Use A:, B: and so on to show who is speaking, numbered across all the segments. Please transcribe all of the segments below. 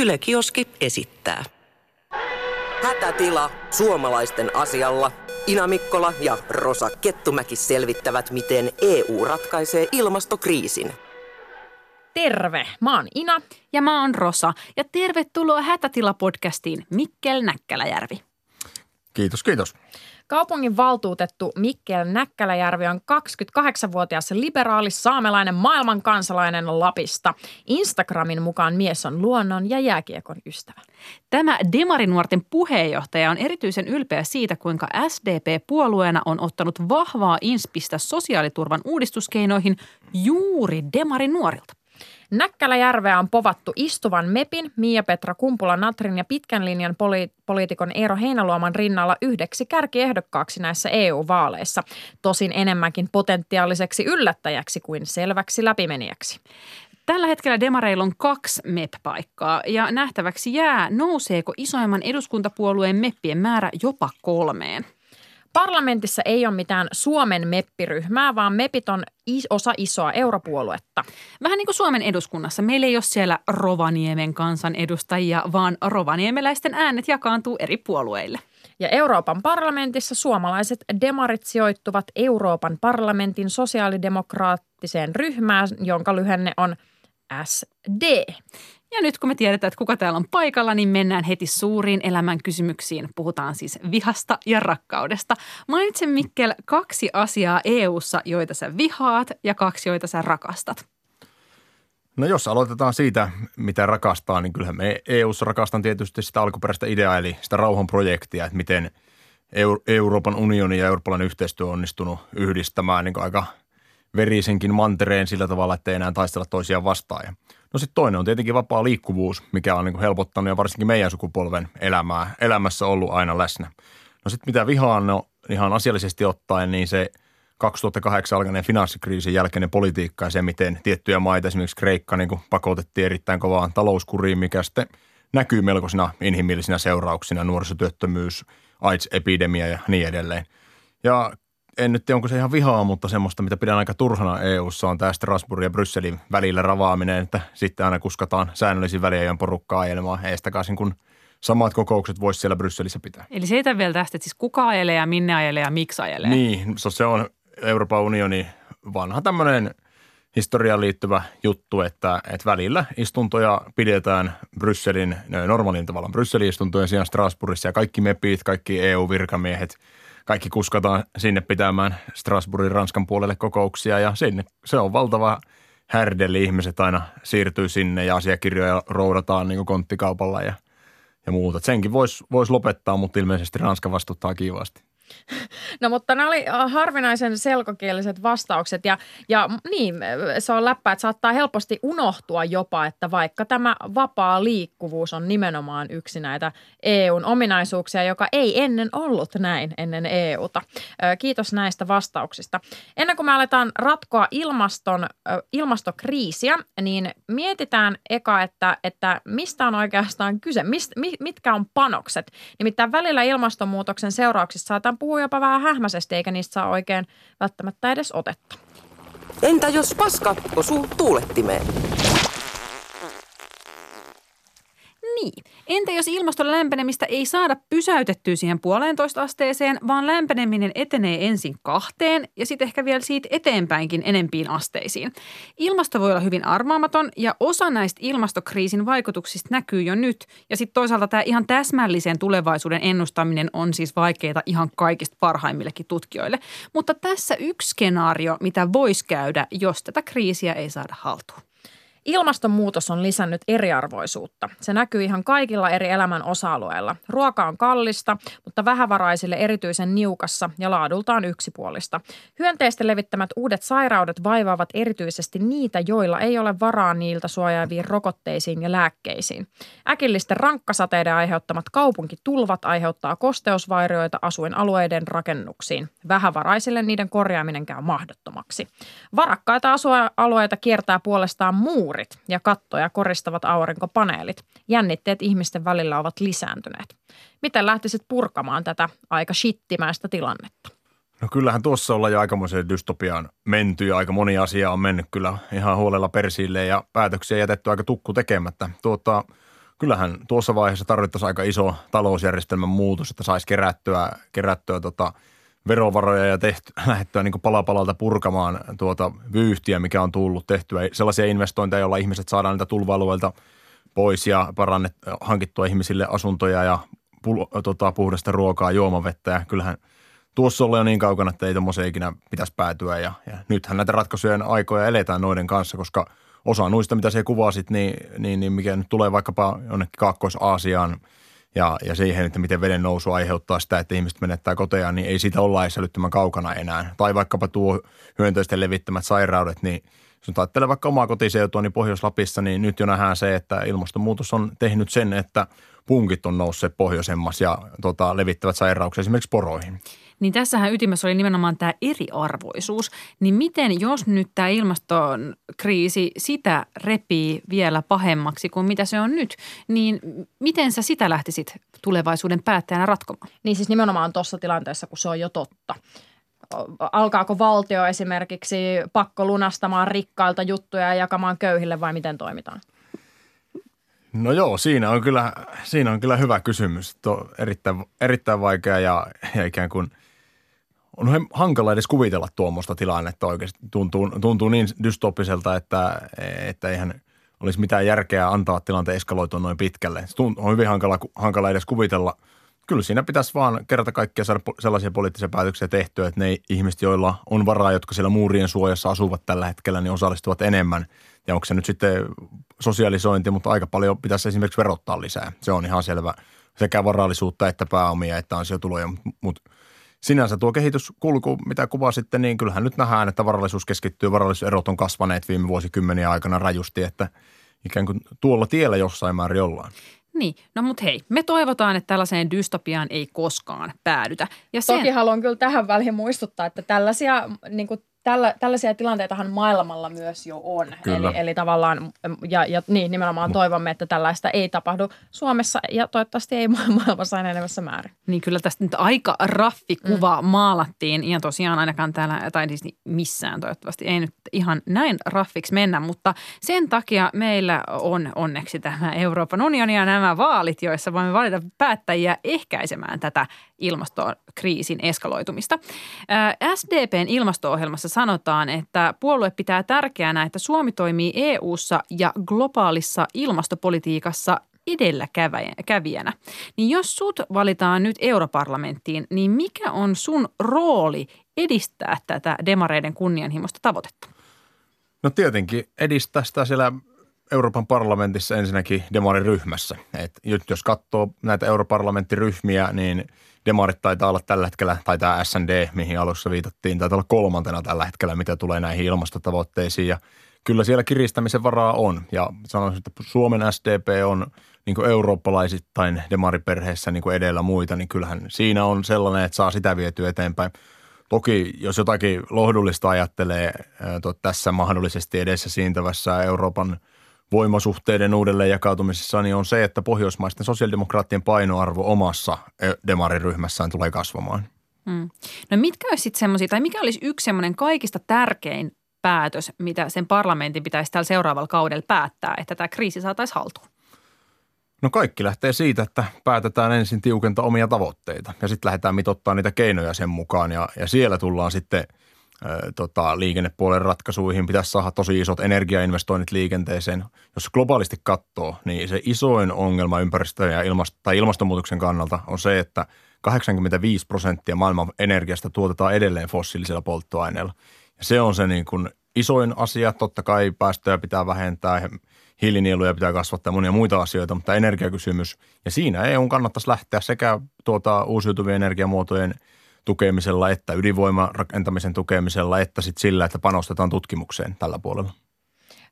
A: Yle Kioski esittää. Hätätila suomalaisten asialla. Ina Mikkola ja Rosa Kettumäki selvittävät, miten EU ratkaisee ilmastokriisin.
B: Terve, mä oon Ina.
C: Ja mä oon Rosa. Ja tervetuloa Hätätila-podcastiin Mikkel Näkkäläjärvi.
D: Kiitos, kiitos.
B: Kaupungin valtuutettu Mikkel Näkkäläjärvi on 28-vuotias liberaali saamelainen maailman kansalainen Lapista. Instagramin mukaan mies on luonnon ja jääkiekon ystävä.
C: Tämä Demarinuorten puheenjohtaja on erityisen ylpeä siitä, kuinka SDP puolueena on ottanut vahvaa inspistä sosiaaliturvan uudistuskeinoihin juuri Demarinuorilta.
B: Näkkäläjärveä on povattu istuvan MEPin, Mia-Petra Kumpula-Natrin ja pitkän linjan poli- poliitikon Eero Heinaluoman rinnalla yhdeksi kärkiehdokkaaksi näissä EU-vaaleissa. Tosin enemmänkin potentiaaliseksi yllättäjäksi kuin selväksi läpimenijäksi.
C: Tällä hetkellä Demareilla on kaksi MEP-paikkaa ja nähtäväksi jää, nouseeko isoimman eduskuntapuolueen MEPPien määrä jopa kolmeen.
B: Parlamentissa ei ole mitään Suomen meppiryhmää, vaan mepit on osa isoa europuoluetta.
C: Vähän niin kuin Suomen eduskunnassa. Meillä ei ole siellä Rovaniemen kansan edustajia, vaan rovaniemeläisten äänet jakaantuu eri puolueille.
B: Ja Euroopan parlamentissa suomalaiset demarit sijoittuvat Euroopan parlamentin sosiaalidemokraattiseen ryhmään, jonka lyhenne on SD.
C: Ja nyt kun me tiedetään, että kuka täällä on paikalla, niin mennään heti suuriin elämän kysymyksiin. Puhutaan siis vihasta ja rakkaudesta. Mainitsen Mikkel kaksi asiaa EU:ssa, joita sä vihaat ja kaksi, joita sä rakastat.
D: No jos aloitetaan siitä, mitä rakastaa, niin kyllähän me EU:ssa rakastan tietysti sitä alkuperäistä ideaa, eli sitä rauhanprojektia, että miten Euroopan unioni ja eurooppalainen yhteistyö on onnistunut yhdistämään niin aika verisenkin mantereen sillä tavalla, että ei enää taistella toisiaan vastaan. No sitten toinen on tietenkin vapaa liikkuvuus, mikä on niin kuin helpottanut ja varsinkin meidän sukupolven elämää, elämässä ollut aina läsnä. No sitten mitä vihaan no, ihan asiallisesti ottaen, niin se 2008 alkaneen finanssikriisin jälkeinen politiikka ja se, miten tiettyjä maita, esimerkiksi Kreikka, niin kuin pakotettiin erittäin kovaan talouskuriin, mikä sitten näkyy melkoisina inhimillisinä seurauksina, nuorisotyöttömyys, AIDS-epidemia ja niin edelleen. Ja en nyt tiedä, onko se ihan vihaa, mutta semmoista, mitä pidän aika turhana EU-ssa on tämä Strasbourgin ja Brysselin välillä ravaaminen, että sitten aina kuskataan säännöllisin väliajoin porukkaa ajelemaan eestakaisin, kun samat kokoukset voisi siellä Brysselissä pitää.
C: Eli seitä vielä tästä, että siis kuka ajelee ja minne ajelee ja miksi ajelee.
D: Niin, se on Euroopan unioni vanha tämmöinen historiaan liittyvä juttu, että, että välillä istuntoja pidetään Brysselin, normaalin tavalla Brysselin istuntojen sijaan Strasbourgissa ja kaikki mepit, kaikki EU-virkamiehet – kaikki kuskataan sinne pitämään Strasbourgin Ranskan puolelle kokouksia ja sinne se on valtava härdeli. Ihmiset aina siirtyy sinne ja asiakirjoja roudataan niin konttikaupalla ja, ja muuta. Senkin voisi vois lopettaa, mutta ilmeisesti Ranska vastuttaa kivasti.
B: No mutta nämä oli äh, harvinaisen selkokieliset vastaukset ja, ja niin, se on läppä, että saattaa helposti unohtua jopa, että vaikka tämä vapaa liikkuvuus on nimenomaan yksi näitä EUn ominaisuuksia, joka ei ennen ollut näin ennen EUta. Kiitos näistä vastauksista. Ennen kuin me aletaan ratkoa ilmaston, ilmastokriisiä, niin mietitään eka, että, että mistä on oikeastaan kyse, mist, mitkä on panokset. Nimittäin välillä ilmastonmuutoksen seurauksista saataan puhua jopa vähän hähmäisesti, eikä niistä saa oikein välttämättä edes otetta.
A: Entä jos paska osuu tuulettimeen?
C: Niin. Entä jos ilmaston lämpenemistä ei saada pysäytettyä siihen puolentoista asteeseen, vaan lämpeneminen etenee ensin kahteen ja sitten ehkä vielä siitä eteenpäinkin enempiin asteisiin? Ilmasto voi olla hyvin arvaamaton ja osa näistä ilmastokriisin vaikutuksista näkyy jo nyt. Ja sitten toisaalta tämä ihan täsmällisen tulevaisuuden ennustaminen on siis vaikeaa ihan kaikista parhaimmillekin tutkijoille. Mutta tässä yksi skenaario, mitä voisi käydä, jos tätä kriisiä ei saada haltuun.
B: Ilmastonmuutos on lisännyt eriarvoisuutta. Se näkyy ihan kaikilla eri elämän osa-alueilla. Ruoka on kallista, mutta vähävaraisille erityisen niukassa ja laadultaan yksipuolista. Hyönteisten levittämät uudet sairaudet vaivaavat erityisesti niitä, joilla ei ole varaa niiltä suojaaviin rokotteisiin ja lääkkeisiin. Äkillisten rankkasateiden aiheuttamat kaupunkitulvat aiheuttaa kosteusvairioita asuinalueiden rakennuksiin. Vähävaraisille niiden korjaaminen käy mahdottomaksi. Varakkaita asuinalueita kiertää puolestaan muu muurit ja kattoja koristavat aurinkopaneelit. Jännitteet ihmisten välillä ovat lisääntyneet. Miten lähtisit purkamaan tätä aika shittimäistä tilannetta?
D: No kyllähän tuossa ollaan jo aikamoiseen dystopiaan menty ja aika moni asia on mennyt kyllä ihan huolella persille ja päätöksiä jätetty aika tukku tekemättä. Tuota, kyllähän tuossa vaiheessa tarvittaisiin aika iso talousjärjestelmän muutos, että saisi kerättyä, kerättyä tota verovaroja ja tehty, lähdettyä niin palapalalta purkamaan tuota vyyhtiä, mikä on tullut tehtyä. Sellaisia investointeja, joilla ihmiset saadaan niitä tulva pois ja parannet, hankittua ihmisille asuntoja ja pul, tota, puhdasta ruokaa, juomavettä ja kyllähän tuossa ollaan jo niin kaukana, että ei tuommoiseen ikinä pitäisi päätyä ja, ja nythän näitä ratkaisujen aikoja eletään noiden kanssa, koska – osa noista, mitä se kuvasit, niin, niin, niin mikä nyt tulee vaikkapa jonnekin Kaakkois-Aasiaan ja, ja siihen, että miten veden nousu aiheuttaa sitä, että ihmiset menettää koteja, niin ei siitä olla edes älyttömän kaukana enää. Tai vaikkapa tuo hyönteisten levittämät sairaudet, niin jos nyt ajattelee vaikka omaa kotiseutua, niin Pohjois-Lapissa, niin nyt jo nähdään se, että ilmastonmuutos on tehnyt sen, että punkit on nousseet pohjoisemmas ja tota, levittävät sairauksia esimerkiksi poroihin.
C: Niin tässähän ytimessä oli nimenomaan tämä eriarvoisuus. Niin miten, jos nyt tämä ilmastokriisi sitä repii vielä pahemmaksi kuin mitä se on nyt, niin miten sä sitä lähtisit tulevaisuuden päättäjänä ratkomaan?
B: Niin siis nimenomaan tuossa tilanteessa, kun se on jo totta alkaako valtio esimerkiksi pakko lunastamaan rikkailta juttuja ja jakamaan köyhille vai miten toimitaan?
D: No joo, siinä on kyllä, siinä on kyllä hyvä kysymys. Tuo erittäin, erittäin vaikea ja, ja ikään kuin on hankala edes kuvitella tuommoista tilannetta oikeasti. Tuntuu, tuntuu niin dystopiselta, että, että eihän olisi mitään järkeä antaa tilanteen eskaloitua noin pitkälle. On hyvin hankala, hankala edes kuvitella. Kyllä siinä pitäisi vaan kerta kaikkiaan saada sellaisia poliittisia päätöksiä tehtyä, että ne ihmiset, joilla on varaa, jotka siellä muurien suojassa asuvat tällä hetkellä, niin osallistuvat enemmän. Ja onko se nyt sitten sosialisointi, mutta aika paljon pitäisi esimerkiksi verottaa lisää. Se on ihan selvä sekä varallisuutta että pääomia että ansiotuloja, mutta sinänsä tuo kehityskulku, mitä kuvasitte, niin kyllähän nyt nähdään, että varallisuus keskittyy, varallisuuserot on kasvaneet viime vuosikymmeniä aikana rajusti, että ikään kuin tuolla tiellä jossain määrin ollaan.
C: Niin, no mutta hei, me toivotaan, että tällaiseen dystopiaan ei koskaan päädytä.
B: Ja sen... Toki haluan kyllä tähän väliin muistuttaa, että tällaisia niin kuin tällä, tällaisia tilanteitahan maailmalla myös jo on. Eli, eli tavallaan, ja, ja niin, nimenomaan toivomme, että tällaista ei tapahdu Suomessa ja toivottavasti ei maailmassa enenevässä määrin.
C: Niin kyllä tästä nyt aika raffi kuva mm. maalattiin ja tosiaan ainakaan täällä, tai siis missään toivottavasti ei nyt ihan näin raffiksi mennä, mutta sen takia meillä on onneksi tämä Euroopan unioni ja nämä vaalit, joissa voimme valita päättäjiä ehkäisemään tätä ilmastokriisin eskaloitumista. SDPn ilmasto-ohjelmassa sanotaan, että puolue pitää tärkeänä, että Suomi toimii EU:ssa ja globaalissa ilmastopolitiikassa edelläkävijänä. Niin jos sut valitaan nyt europarlamenttiin, niin mikä on sun rooli edistää tätä demareiden kunnianhimoista tavoitetta?
D: No tietenkin edistää sitä siellä Euroopan parlamentissa ensinnäkin demariryhmässä. Et jos katsoo näitä europarlamenttiryhmiä, niin – demarit taitaa olla tällä hetkellä, tai tämä SND, mihin alussa viitattiin, taitaa olla kolmantena tällä hetkellä, mitä tulee näihin ilmastotavoitteisiin. Ja kyllä siellä kiristämisen varaa on. Ja sanoisin, että Suomen SDP on niin eurooppalaisittain demariperheessä niin edellä muita, niin kyllähän siinä on sellainen, että saa sitä vietyä eteenpäin. Toki jos jotakin lohdullista ajattelee tässä mahdollisesti edessä siintävässä Euroopan – voimasuhteiden uudelleen jakautumisessa niin on se, että pohjoismaisten sosiaalidemokraattien painoarvo omassa demariryhmässään tulee kasvamaan. Hmm.
C: No mitkä olisi sitten semmoisia, tai mikä olisi yksi semmoinen kaikista tärkein päätös, mitä sen parlamentin pitäisi tällä seuraavalla kaudella päättää, että tämä kriisi saataisiin haltuun?
D: No kaikki lähtee siitä, että päätetään ensin tiukentaa omia tavoitteita ja sitten lähdetään mitottaa niitä keinoja sen mukaan ja, ja siellä tullaan sitten – tota, liikennepuolen ratkaisuihin pitäisi saada tosi isot energiainvestoinnit liikenteeseen. Jos globaalisti katsoo, niin se isoin ongelma ympäristö- ja ilmast- tai ilmastonmuutoksen kannalta on se, että 85 prosenttia maailman energiasta tuotetaan edelleen fossiilisilla polttoaineilla. Ja se on se niin kuin isoin asia. Totta kai päästöjä pitää vähentää, hiilinieluja pitää kasvattaa monia muita asioita, mutta energiakysymys. Ja siinä EU kannattaisi lähteä sekä tuota uusiutuvien energiamuotojen – tukemisella, että ydinvoimarakentamisen tukemisella, että sit sillä, että panostetaan tutkimukseen tällä puolella.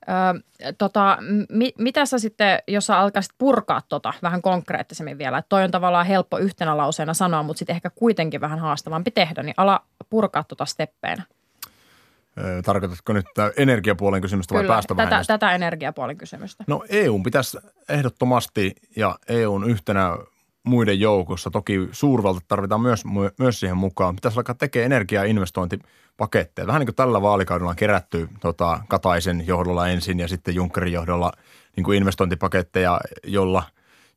B: Öö, tota, mi, mitä sä sitten, jos sä alkaisit purkaa tota vähän konkreettisemmin vielä, että toi on tavallaan helppo yhtenä lauseena sanoa, mutta sitten ehkä kuitenkin vähän haastavampi tehdä, niin ala purkaa tota steppeenä.
D: Öö, tarkoitatko nyt energiapuolen kysymystä Kyllä, vai päästövähennystä?
B: Tätä, tätä energiapuolen kysymystä.
D: No EU pitäisi ehdottomasti ja EUn yhtenä muiden joukossa. Toki suurvalta tarvitaan myös, myös siihen mukaan. Pitäisi alkaa tekemään energiainvestointipaketteja. Vähän niin kuin tällä vaalikaudella on kerätty tota, Kataisen johdolla ensin ja sitten Junckerin johdolla niin kuin investointipaketteja, jolla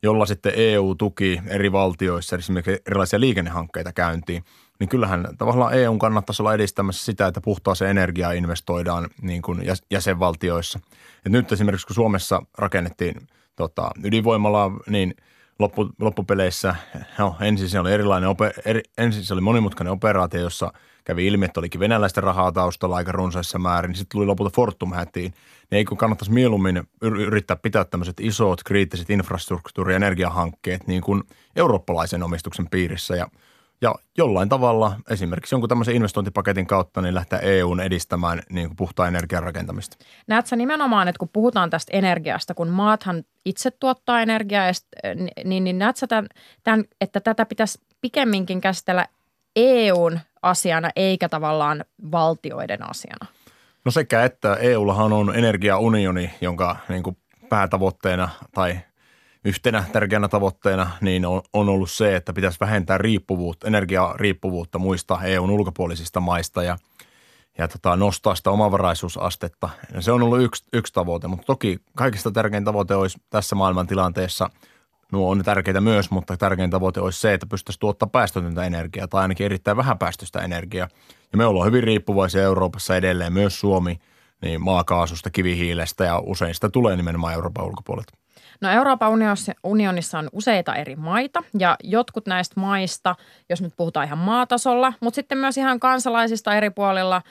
D: jolla sitten EU tuki eri valtioissa esimerkiksi erilaisia liikennehankkeita käyntiin, niin kyllähän tavallaan EUn kannattaisi olla edistämässä sitä, että puhtaaseen energiaa investoidaan niin kuin jäsenvaltioissa. Et nyt esimerkiksi kun Suomessa rakennettiin tota, ydinvoimalaa, niin loppu, loppupeleissä no, ensin se oli erilainen, eri, ensin se oli monimutkainen operaatio, jossa kävi ilmi, että olikin venäläisten rahaa taustalla aika runsaissa määrin. Sitten tuli lopulta Fortum hätiin. Niin eikö kannattaisi mieluummin yrittää pitää tämmöiset isot kriittiset infrastruktuuri- ja energiahankkeet niin kuin eurooppalaisen omistuksen piirissä ja – ja jollain tavalla, esimerkiksi jonkun tämmöisen investointipaketin kautta, niin lähteä EUn edistämään niin kuin puhtaan energian rakentamista.
B: Näet sä nimenomaan, että kun puhutaan tästä energiasta, kun maathan itse tuottaa energiaa, niin, niin näet sä tämän, tämän, että tätä pitäisi pikemminkin käsitellä EUn asiana eikä tavallaan valtioiden asiana?
D: No sekä, että EUllahan on energiaunioni, jonka niin kuin päätavoitteena tai – yhtenä tärkeänä tavoitteena niin on, on ollut se, että pitäisi vähentää riippuvuutta, energiariippuvuutta muista EUn ulkopuolisista maista ja, ja tota, nostaa sitä omavaraisuusastetta. Ja se on ollut yksi, yksi tavoite, mutta toki kaikista tärkein tavoite olisi tässä maailman tilanteessa – nuo on tärkeitä myös, mutta tärkein tavoite olisi se, että pystyttäisiin tuottaa päästötöntä energiaa tai ainakin erittäin vähän päästöstä energiaa. Ja me ollaan hyvin riippuvaisia Euroopassa edelleen, myös Suomi, niin maakaasusta, kivihiilestä ja usein sitä tulee nimenomaan Euroopan ulkopuolelta.
B: No Euroopan unionissa on useita eri maita ja jotkut näistä maista, jos nyt puhutaan ihan maatasolla, mutta sitten myös ihan kansalaisista eri puolilla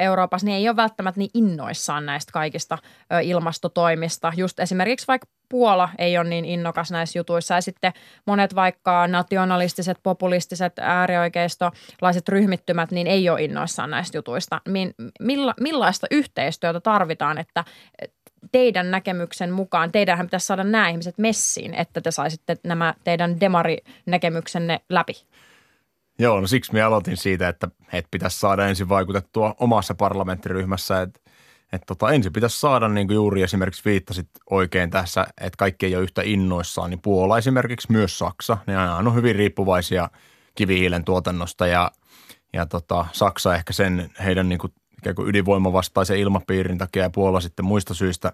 B: Euroopassa, niin ei ole välttämättä niin innoissaan näistä kaikista ilmastotoimista. Just esimerkiksi vaikka Puola ei ole niin innokas näissä jutuissa. Ja sitten monet vaikka nationalistiset, populistiset, äärioikeistolaiset ryhmittymät, niin ei ole innoissaan näistä jutuista. Milla, millaista yhteistyötä tarvitaan, että teidän näkemyksen mukaan, teidänhän pitäisi saada nämä ihmiset messiin, että te saisitte nämä teidän demarinäkemyksenne läpi?
D: Joo, no siksi minä aloitin siitä, että, että pitäisi saada ensin vaikutettua omassa parlamenttiryhmässä, että, että tota, ensin pitäisi saada, niin kuin juuri esimerkiksi viittasit oikein tässä, että kaikki ei ole yhtä innoissaan, niin Puola esimerkiksi myös Saksa, ne on hyvin riippuvaisia kivihiilen tuotannosta ja, ja tota, Saksa ehkä sen heidän niin kuin ikään kuin ydinvoimavastaisen ilmapiirin takia ja Puola sitten muista syistä,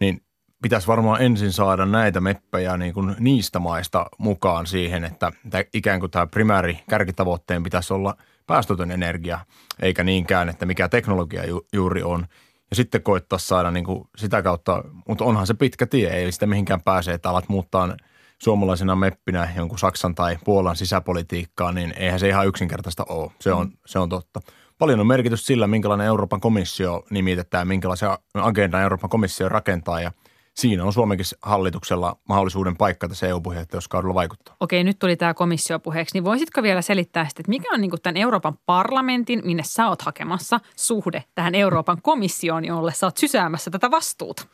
D: niin pitäisi varmaan ensin saada näitä meppejä niin kuin niistä maista mukaan siihen, että ikään kuin tämä primääri kärkitavoitteen pitäisi olla päästötön energia, eikä niinkään, että mikä teknologia ju, juuri on. Ja sitten koittaa saada niin kuin sitä kautta, mutta onhan se pitkä tie, ei sitä mihinkään pääse, että alat muuttaa suomalaisena meppinä jonkun Saksan tai Puolan sisäpolitiikkaa, niin eihän se ihan yksinkertaista ole. Se on, se on totta paljon on merkitys sillä, minkälainen Euroopan komissio nimitetään, minkälaisia agenda Euroopan komissio rakentaa ja siinä on Suomenkin hallituksella mahdollisuuden paikka tässä EU-puheenjohtajuuskaudella vaikuttaa.
C: Okei, nyt tuli tämä komissio puheeksi, niin voisitko vielä selittää sitten, että mikä on niin tämän Euroopan parlamentin, minne sä oot hakemassa, suhde tähän Euroopan komissioon, jolle sä oot sysäämässä tätä vastuuta?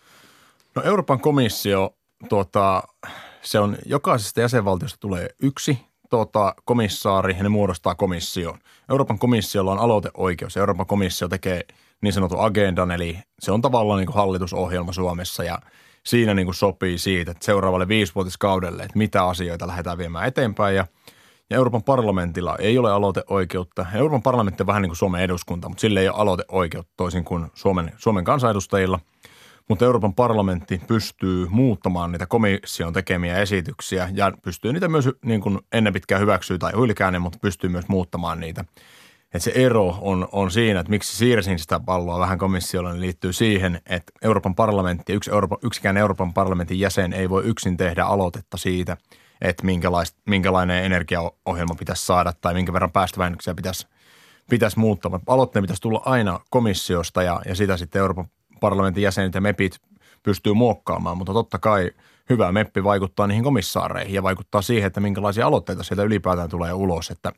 D: No Euroopan komissio, tuota, se on jokaisesta jäsenvaltiosta tulee yksi tuota, komissaari ja ne muodostaa komission. Euroopan komissiolla on aloiteoikeus. Euroopan komissio tekee niin sanotun agendan, eli se on tavallaan niin kuin hallitusohjelma Suomessa ja siinä niin kuin sopii siitä, että seuraavalle viisivuotiskaudelle, että mitä asioita lähdetään viemään eteenpäin ja ja Euroopan parlamentilla ei ole aloiteoikeutta. Euroopan parlamentti on vähän niin kuin Suomen eduskunta, mutta sille ei ole aloiteoikeutta toisin kuin Suomen, Suomen kansanedustajilla – mutta Euroopan parlamentti pystyy muuttamaan niitä komission tekemiä esityksiä ja pystyy niitä myös niin kuin ennen pitkään hyväksyä tai hylkään, mutta pystyy myös muuttamaan niitä. Et se ero on, on siinä, että miksi siirsin sitä palloa vähän komissiolle, niin liittyy siihen, että Euroopan parlamentti, yksi Euroopan, yksikään Euroopan parlamentin jäsen ei voi yksin tehdä aloitetta siitä, että minkälainen energiaohjelma pitäisi saada tai minkä verran päästövähennyksiä pitäisi, pitäisi muuttaa. Aloitteen pitäisi tulla aina komissiosta ja, ja sitä sitten Euroopan parlamentin jäsenet ja MEPit pystyy muokkaamaan, mutta totta kai hyvä MEPpi vaikuttaa niihin komissaareihin ja vaikuttaa siihen, että minkälaisia aloitteita sieltä ylipäätään tulee ulos, että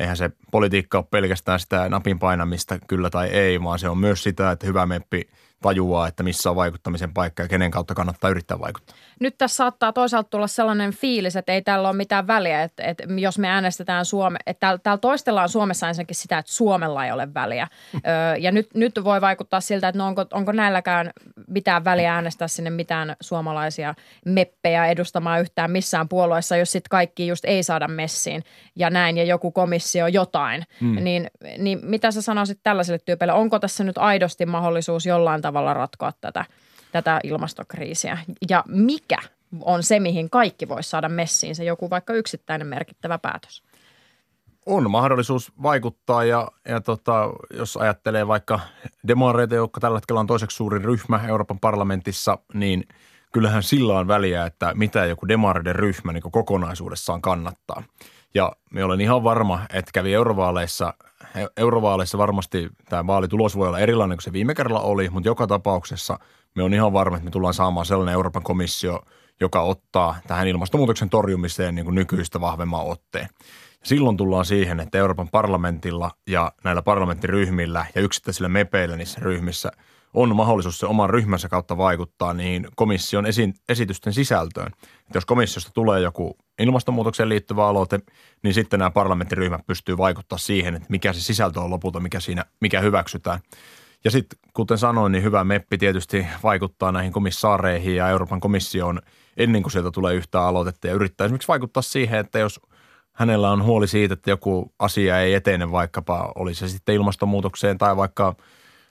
D: eihän se politiikka ole pelkästään sitä napin painamista kyllä tai ei, vaan se on myös sitä, että hyvä MEPpi tajuaa, että missä on vaikuttamisen paikka ja kenen kautta kannattaa yrittää vaikuttaa.
B: Nyt tässä saattaa toisaalta tulla sellainen fiilis, että ei tällä ole mitään väliä, että, että jos me äänestetään Suome, että täällä, täällä toistellaan Suomessa ensinnäkin sitä, että Suomella ei ole väliä. Öö, ja nyt, nyt voi vaikuttaa siltä, että no onko, onko näilläkään mitään väliä äänestää sinne mitään suomalaisia meppejä edustamaan yhtään missään puolueessa, jos sitten kaikki just ei saada messiin ja näin ja joku komissio jotain. Mm. Niin, niin mitä sä sanoisit tällaiselle tyypille? Onko tässä nyt aidosti mahdollisuus jollain tavalla ratkoa tätä – tätä ilmastokriisiä. Ja mikä on se, mihin kaikki voisi saada messiin, se joku vaikka yksittäinen merkittävä päätös?
D: On mahdollisuus vaikuttaa ja, ja tota, jos ajattelee vaikka demareita, jotka tällä hetkellä on toiseksi suurin ryhmä Euroopan parlamentissa, niin kyllähän sillä on väliä, että mitä joku demareiden ryhmä niin kokonaisuudessaan kannattaa. Ja me olen ihan varma, että kävi eurovaaleissa, eurovaaleissa varmasti tämä vaalitulos voi olla erilainen kuin se viime kerralla oli, mutta joka tapauksessa me on ihan varma, että me tullaan saamaan sellainen Euroopan komissio, joka ottaa tähän ilmastonmuutoksen torjumiseen niin kuin nykyistä vahvemman otteen. Silloin tullaan siihen, että Euroopan parlamentilla ja näillä parlamenttiryhmillä ja yksittäisillä mepeillä niissä ryhmissä on mahdollisuus se oman ryhmänsä kautta vaikuttaa niihin komission esi- esitysten sisältöön. Että jos komissiosta tulee joku ilmastonmuutokseen liittyvä aloite, niin sitten nämä parlamenttiryhmät pystyy vaikuttaa siihen, että mikä se sisältö on lopulta, mikä siinä, mikä hyväksytään. Ja sitten, kuten sanoin, niin hyvä meppi tietysti vaikuttaa näihin komissaareihin ja Euroopan komissioon ennen kuin sieltä tulee yhtä aloitetta ja yrittää esimerkiksi vaikuttaa siihen, että jos – hänellä on huoli siitä, että joku asia ei etene vaikkapa, oli se sitten ilmastonmuutokseen tai vaikka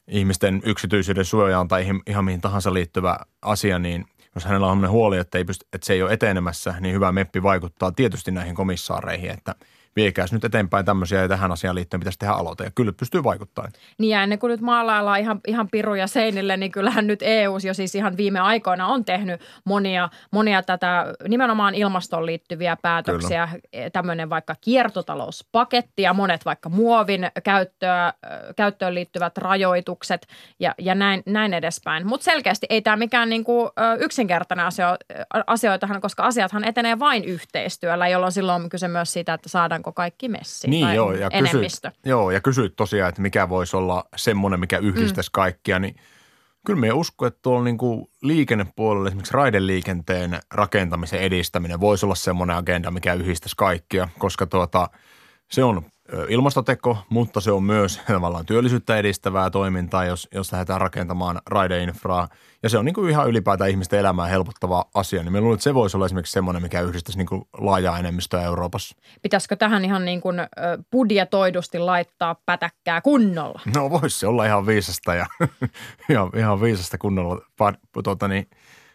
D: ihmisten yksityisyyden suojaan tai ihan mihin tahansa liittyvä asia, niin jos hänellä on huoli, että, ei pysty, että se ei ole etenemässä, niin hyvä meppi vaikuttaa tietysti näihin komissaareihin, että – viekääs nyt eteenpäin tämmöisiä ja tähän asiaan liittyen pitäisi tehdä aloite. Ja kyllä pystyy vaikuttamaan.
B: Niin ja ennen kuin nyt maalaillaan ihan, ihan piruja seinille, niin kyllähän nyt EU jo siis ihan viime aikoina on tehnyt monia, monia tätä nimenomaan ilmastoon liittyviä päätöksiä. Kyllä. Tämmöinen vaikka kiertotalouspaketti ja monet vaikka muovin käyttöä, käyttöön liittyvät rajoitukset ja, ja näin, näin edespäin. Mutta selkeästi ei tämä mikään niinku yksinkertainen asio, asioitahan, koska asiathan etenee vain yhteistyöllä, jolloin silloin on kyse myös siitä, että saadaan saadaanko kaikki messiin
D: niin,
B: tai
D: joo, ja enemmistö. Kysyit, joo, ja kysyit tosiaan, että mikä voisi olla semmoinen, mikä yhdistäisi mm. kaikkia, niin kyllä me uskon, että tuolla niin kuin liikennepuolella esimerkiksi raideliikenteen rakentamisen edistäminen voisi olla semmoinen agenda, mikä yhdistäisi kaikkia, koska tuota, se on ilmastoteko, mutta se on myös tavallaan työllisyyttä edistävää toimintaa, jos, jos lähdetään rakentamaan raideinfraa. Ja se on niin kuin ihan ylipäätään ihmisten elämää helpottava asia. Niin me luulen, että se voisi olla esimerkiksi semmoinen, mikä yhdistäisi niin kuin laajaa enemmistöä Euroopassa.
B: Pitäisikö tähän ihan niin kuin budjetoidusti laittaa pätäkkää kunnolla?
D: No voisi se olla ihan viisasta ja ihan, ihan viisasta kunnolla tuota niin,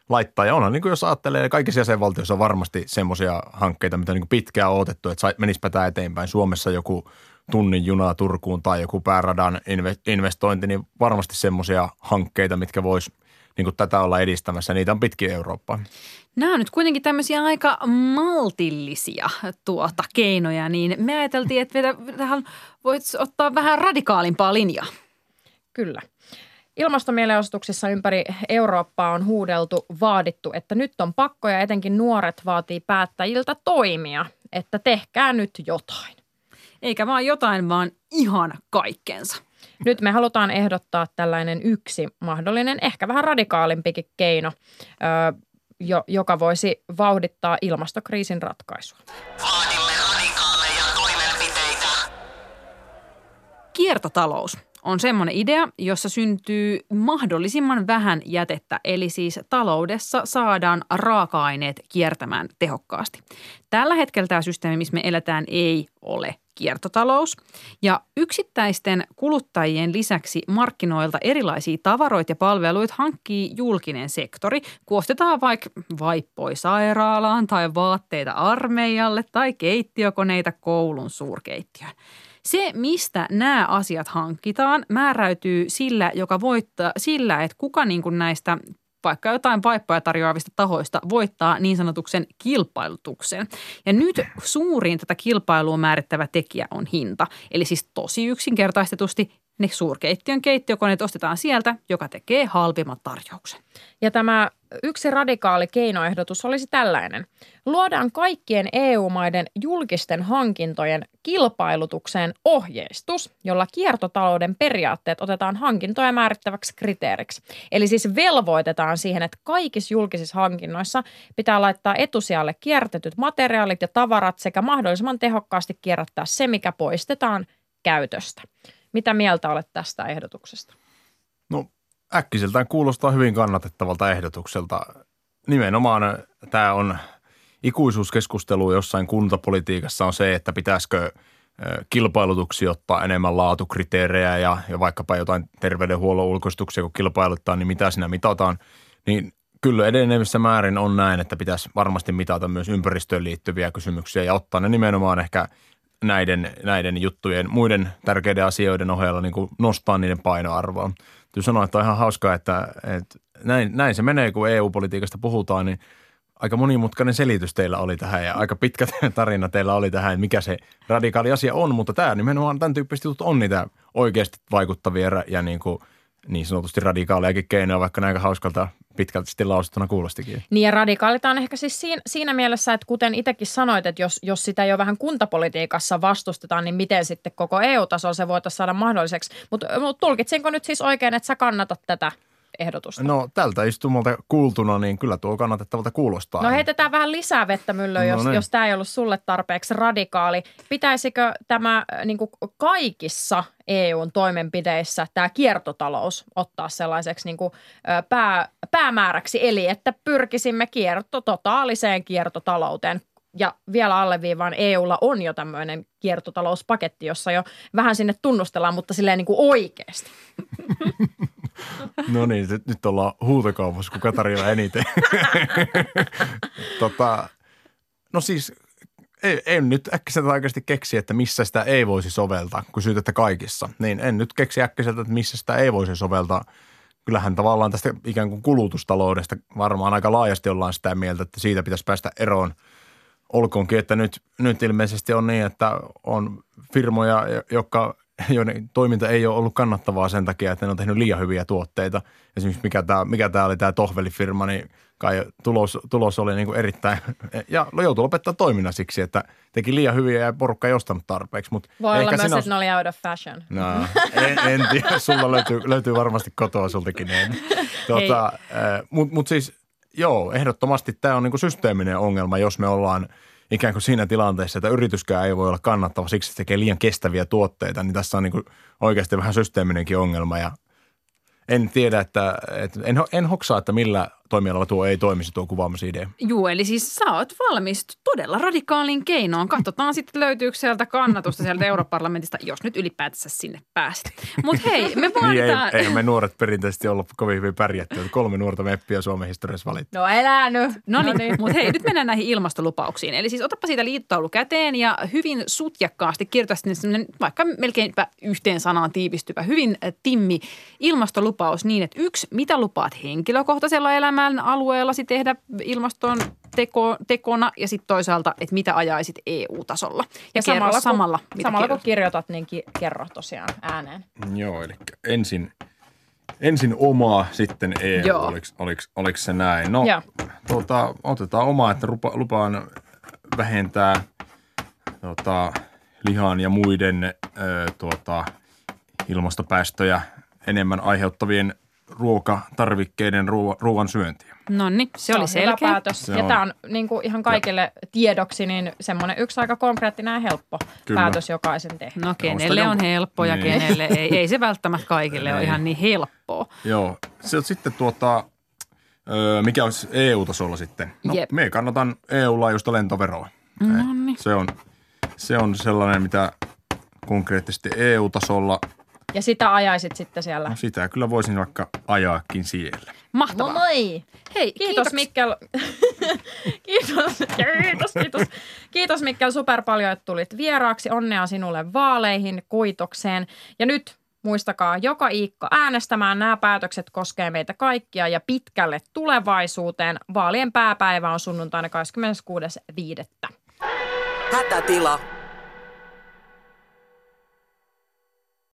D: laittaa. Ja onhan, niin kuin jos ajattelee, kaikissa jäsenvaltioissa on varmasti semmoisia hankkeita, mitä niin kuin pitkään on odotettu, että menisipä tämä eteenpäin. Suomessa joku tunnin junaa Turkuun tai joku pääradan investointi, niin varmasti semmoisia hankkeita, mitkä vois niin kuin tätä olla edistämässä. Niitä on pitkin Eurooppaa.
C: Nämä on nyt kuitenkin tämmöisiä aika maltillisia tuota keinoja, niin me ajateltiin, että tähän voisi ottaa vähän radikaalimpaa linjaa.
B: Kyllä. Ilmastomielenosoituksissa ympäri Eurooppaa on huudeltu, vaadittu, että nyt on pakko ja etenkin nuoret vaatii päättäjiltä toimia, että tehkää nyt jotain.
C: Eikä vaan jotain, vaan ihan kaikkensa.
B: Nyt me halutaan ehdottaa tällainen yksi mahdollinen, ehkä vähän radikaalimpikin keino, jo, joka voisi vauhdittaa ilmastokriisin ratkaisua. Vaadimme radikaaleja toimenpiteitä.
C: Kiertotalous on semmoinen idea, jossa syntyy mahdollisimman vähän jätettä, eli siis taloudessa saadaan raaka-aineet kiertämään tehokkaasti. Tällä hetkellä tämä systeemi, missä me eletään, ei ole kiertotalous. Ja yksittäisten kuluttajien lisäksi markkinoilta erilaisia tavaroita ja palveluita hankkii julkinen sektori. Kuostetaan vaikka vaippoi sairaalaan tai vaatteita armeijalle tai keittiökoneita koulun suurkeittiöön. Se, mistä nämä asiat hankitaan, määräytyy sillä, joka voittaa, sillä, että kuka niin kuin näistä vaikka jotain vaippoja tarjoavista tahoista voittaa niin sanotuksen kilpailutuksen. Ja nyt suurin tätä kilpailua määrittävä tekijä on hinta. Eli siis tosi yksinkertaistetusti ne suurkeittiön keittiökoneet ostetaan sieltä, joka tekee halvimman tarjouksen.
B: Ja tämä yksi radikaali keinoehdotus olisi tällainen. Luodaan kaikkien EU-maiden julkisten hankintojen kilpailutukseen ohjeistus, jolla kiertotalouden periaatteet otetaan hankintoja määrittäväksi kriteeriksi. Eli siis velvoitetaan siihen, että kaikissa julkisissa hankinnoissa pitää laittaa etusijalle kiertetyt materiaalit ja tavarat sekä mahdollisimman tehokkaasti kierrättää se, mikä poistetaan käytöstä. Mitä mieltä olet tästä ehdotuksesta?
D: No äkkiseltään kuulostaa hyvin kannatettavalta ehdotukselta. Nimenomaan tämä on ikuisuuskeskustelu jossain kuntapolitiikassa on se, että pitäisikö kilpailutuksia ottaa enemmän laatukriteerejä ja, ja vaikkapa jotain terveydenhuollon ulkoistuksia, kun kilpailuttaa, niin mitä siinä mitataan. Niin kyllä edenevissä määrin on näin, että pitäisi varmasti mitata myös ympäristöön liittyviä kysymyksiä ja ottaa ne nimenomaan ehkä näiden, näiden juttujen, muiden tärkeiden asioiden ohella niin kuin nostaa niiden painoarvoa. Täytyy sanoa, että on ihan hauskaa, että, että näin, näin se menee, kun EU-politiikasta puhutaan, niin aika monimutkainen selitys teillä oli tähän ja aika pitkä tarina teillä oli tähän, että mikä se radikaali asia on, mutta tämä nimenomaan tämän tyyppiset jutut on niitä oikeasti vaikuttavia ja niin, kuin, niin sanotusti radikaalejakin keinoja, vaikka näin hauskalta pitkälti sitten lausuttuna kuulostikin.
B: Niin ja radikaalit on ehkä siis siinä, siinä mielessä, että kuten itsekin sanoit, että jos, jos sitä jo vähän kuntapolitiikassa vastustetaan, niin miten sitten koko EU-tasolla se voitaisiin saada mahdolliseksi. Mutta mut tulkitsinko nyt siis oikein, että sä kannatat tätä ehdotusta?
D: No tältä istumalta kuultuna, niin kyllä tuo kannatettavalta kuulostaa.
B: No heitetään vähän lisää vettä myllyyn, jos, no niin. jos tämä ei ollut sulle tarpeeksi radikaali. Pitäisikö tämä äh, niin kuin kaikissa EUn toimenpideissä tämä kiertotalous ottaa sellaiseksi niin kuin, pää, päämääräksi, eli että pyrkisimme kierto, totaaliseen kiertotalouteen ja vielä alleviivaan EUlla on jo tämmöinen kiertotalouspaketti, jossa jo vähän sinne tunnustellaan, mutta silleen niin kuin oikeasti.
D: No niin, nyt, nyt ollaan huutokaupassa, kun Katarina eniten. tota, no siis ei, en nyt äkkiseltä oikeasti keksi, että missä sitä ei voisi soveltaa, kun syytätte kaikissa. Niin en nyt keksi äkkiseltä, että missä sitä ei voisi soveltaa. Kyllähän tavallaan tästä ikään kuin kulutustaloudesta varmaan aika laajasti ollaan sitä mieltä, että siitä pitäisi päästä eroon. Olkoonkin, että nyt, nyt ilmeisesti on niin, että on firmoja, jotka joiden toiminta ei ole ollut kannattavaa sen takia, että ne on tehnyt liian hyviä tuotteita. Esimerkiksi mikä tämä, mikä tämä oli tämä Tohveli-firma, niin kai tulos, tulos oli niin kuin erittäin, ja joutui lopettaa toiminnan siksi, että teki liian hyviä ja porukka ei ostanut tarpeeksi. Mutta
B: Voi olla myös, sinä... että ne oli out of fashion.
D: No, en, en tiedä, sulla löytyy, löytyy varmasti kotoa sultakin. Niin. Tuota, Mutta mut siis joo, ehdottomasti tämä on niin kuin systeeminen ongelma, jos me ollaan – ikään kuin siinä tilanteessa, että yrityskään ei voi olla kannattava siksi, että se tekee liian kestäviä tuotteita, niin tässä on niin kuin oikeasti vähän systeeminenkin ongelma. Ja en tiedä, että, että en, en hoksaa, että millä toimialalla tuo ei toimisi tuo kuvaamisidea.
C: Joo, eli siis sä oot valmis todella radikaaliin keinoon. Katsotaan sitten löytyykö sieltä kannatusta sieltä europarlamentista, jos nyt ylipäätänsä sinne pääset. Mutta hei, me vaaditaan...
D: niin, ei, ei, me nuoret perinteisesti olla kovin hyvin pärjätty. Kolme nuorta meppiä Suomen historiassa valittu.
B: No elänyt.
C: No niin, no niin. mutta hei, nyt mennään näihin ilmastolupauksiin. Eli siis otapa siitä liittaulu käteen ja hyvin sutjakkaasti kirjoita sinne vaikka melkeinpä yhteen sanaan tiivistyvä, hyvin timmi ilmastolupaus niin, että yksi, mitä lupaat henkilökohtaisella elämällä, tämän alueellasi tehdä ilmaston teko, tekona ja sitten toisaalta, että mitä ajaisit EU-tasolla. Ja, ja samalla, kun, samalla,
B: mitä samalla kirjoitat. kun kirjoitat, niin ki- kerro tosiaan ääneen.
D: Joo, eli ensin, ensin omaa, sitten EU, oliko, oliko, oliko se näin? No, tuota, otetaan omaa, että lupa, lupaan vähentää tuota, lihan ja muiden ö, tuota, ilmastopäästöjä enemmän aiheuttavien ruokatarvikkeiden ruoan syöntiä.
C: No niin, se, se oli selkeä.
B: päätös. Se ja on. tämä on niin kuin ihan kaikille ja. tiedoksi niin semmoinen yksi aika konkreettinen ja helppo Kyllä. päätös jokaisen tehdä.
C: No kenelle on helppo ja niin. kenelle ei. Ei se välttämättä kaikille ole ihan niin helppoa.
D: Joo. Se on sitten tuota, mikä olisi EU-tasolla sitten? No, Jep. me kannatan EU-laajuista lentoveroa.
C: No niin.
D: Se on, se on sellainen, mitä konkreettisesti EU-tasolla –
B: ja sitä ajaisit sitten siellä?
D: No sitä kyllä voisin vaikka ajaakin siellä.
C: Mahtavaa.
B: No moi. Hei, kiitos, kiitos Mikkel. kiitos, kiitos, kiitos. Kiitos Mikkel super paljon, että tulit vieraaksi. Onnea sinulle vaaleihin, kuitokseen. Ja nyt muistakaa joka Iikka äänestämään. Nämä päätökset koskee meitä kaikkia ja pitkälle tulevaisuuteen. Vaalien pääpäivä on sunnuntaina 26.5.
A: Hätätila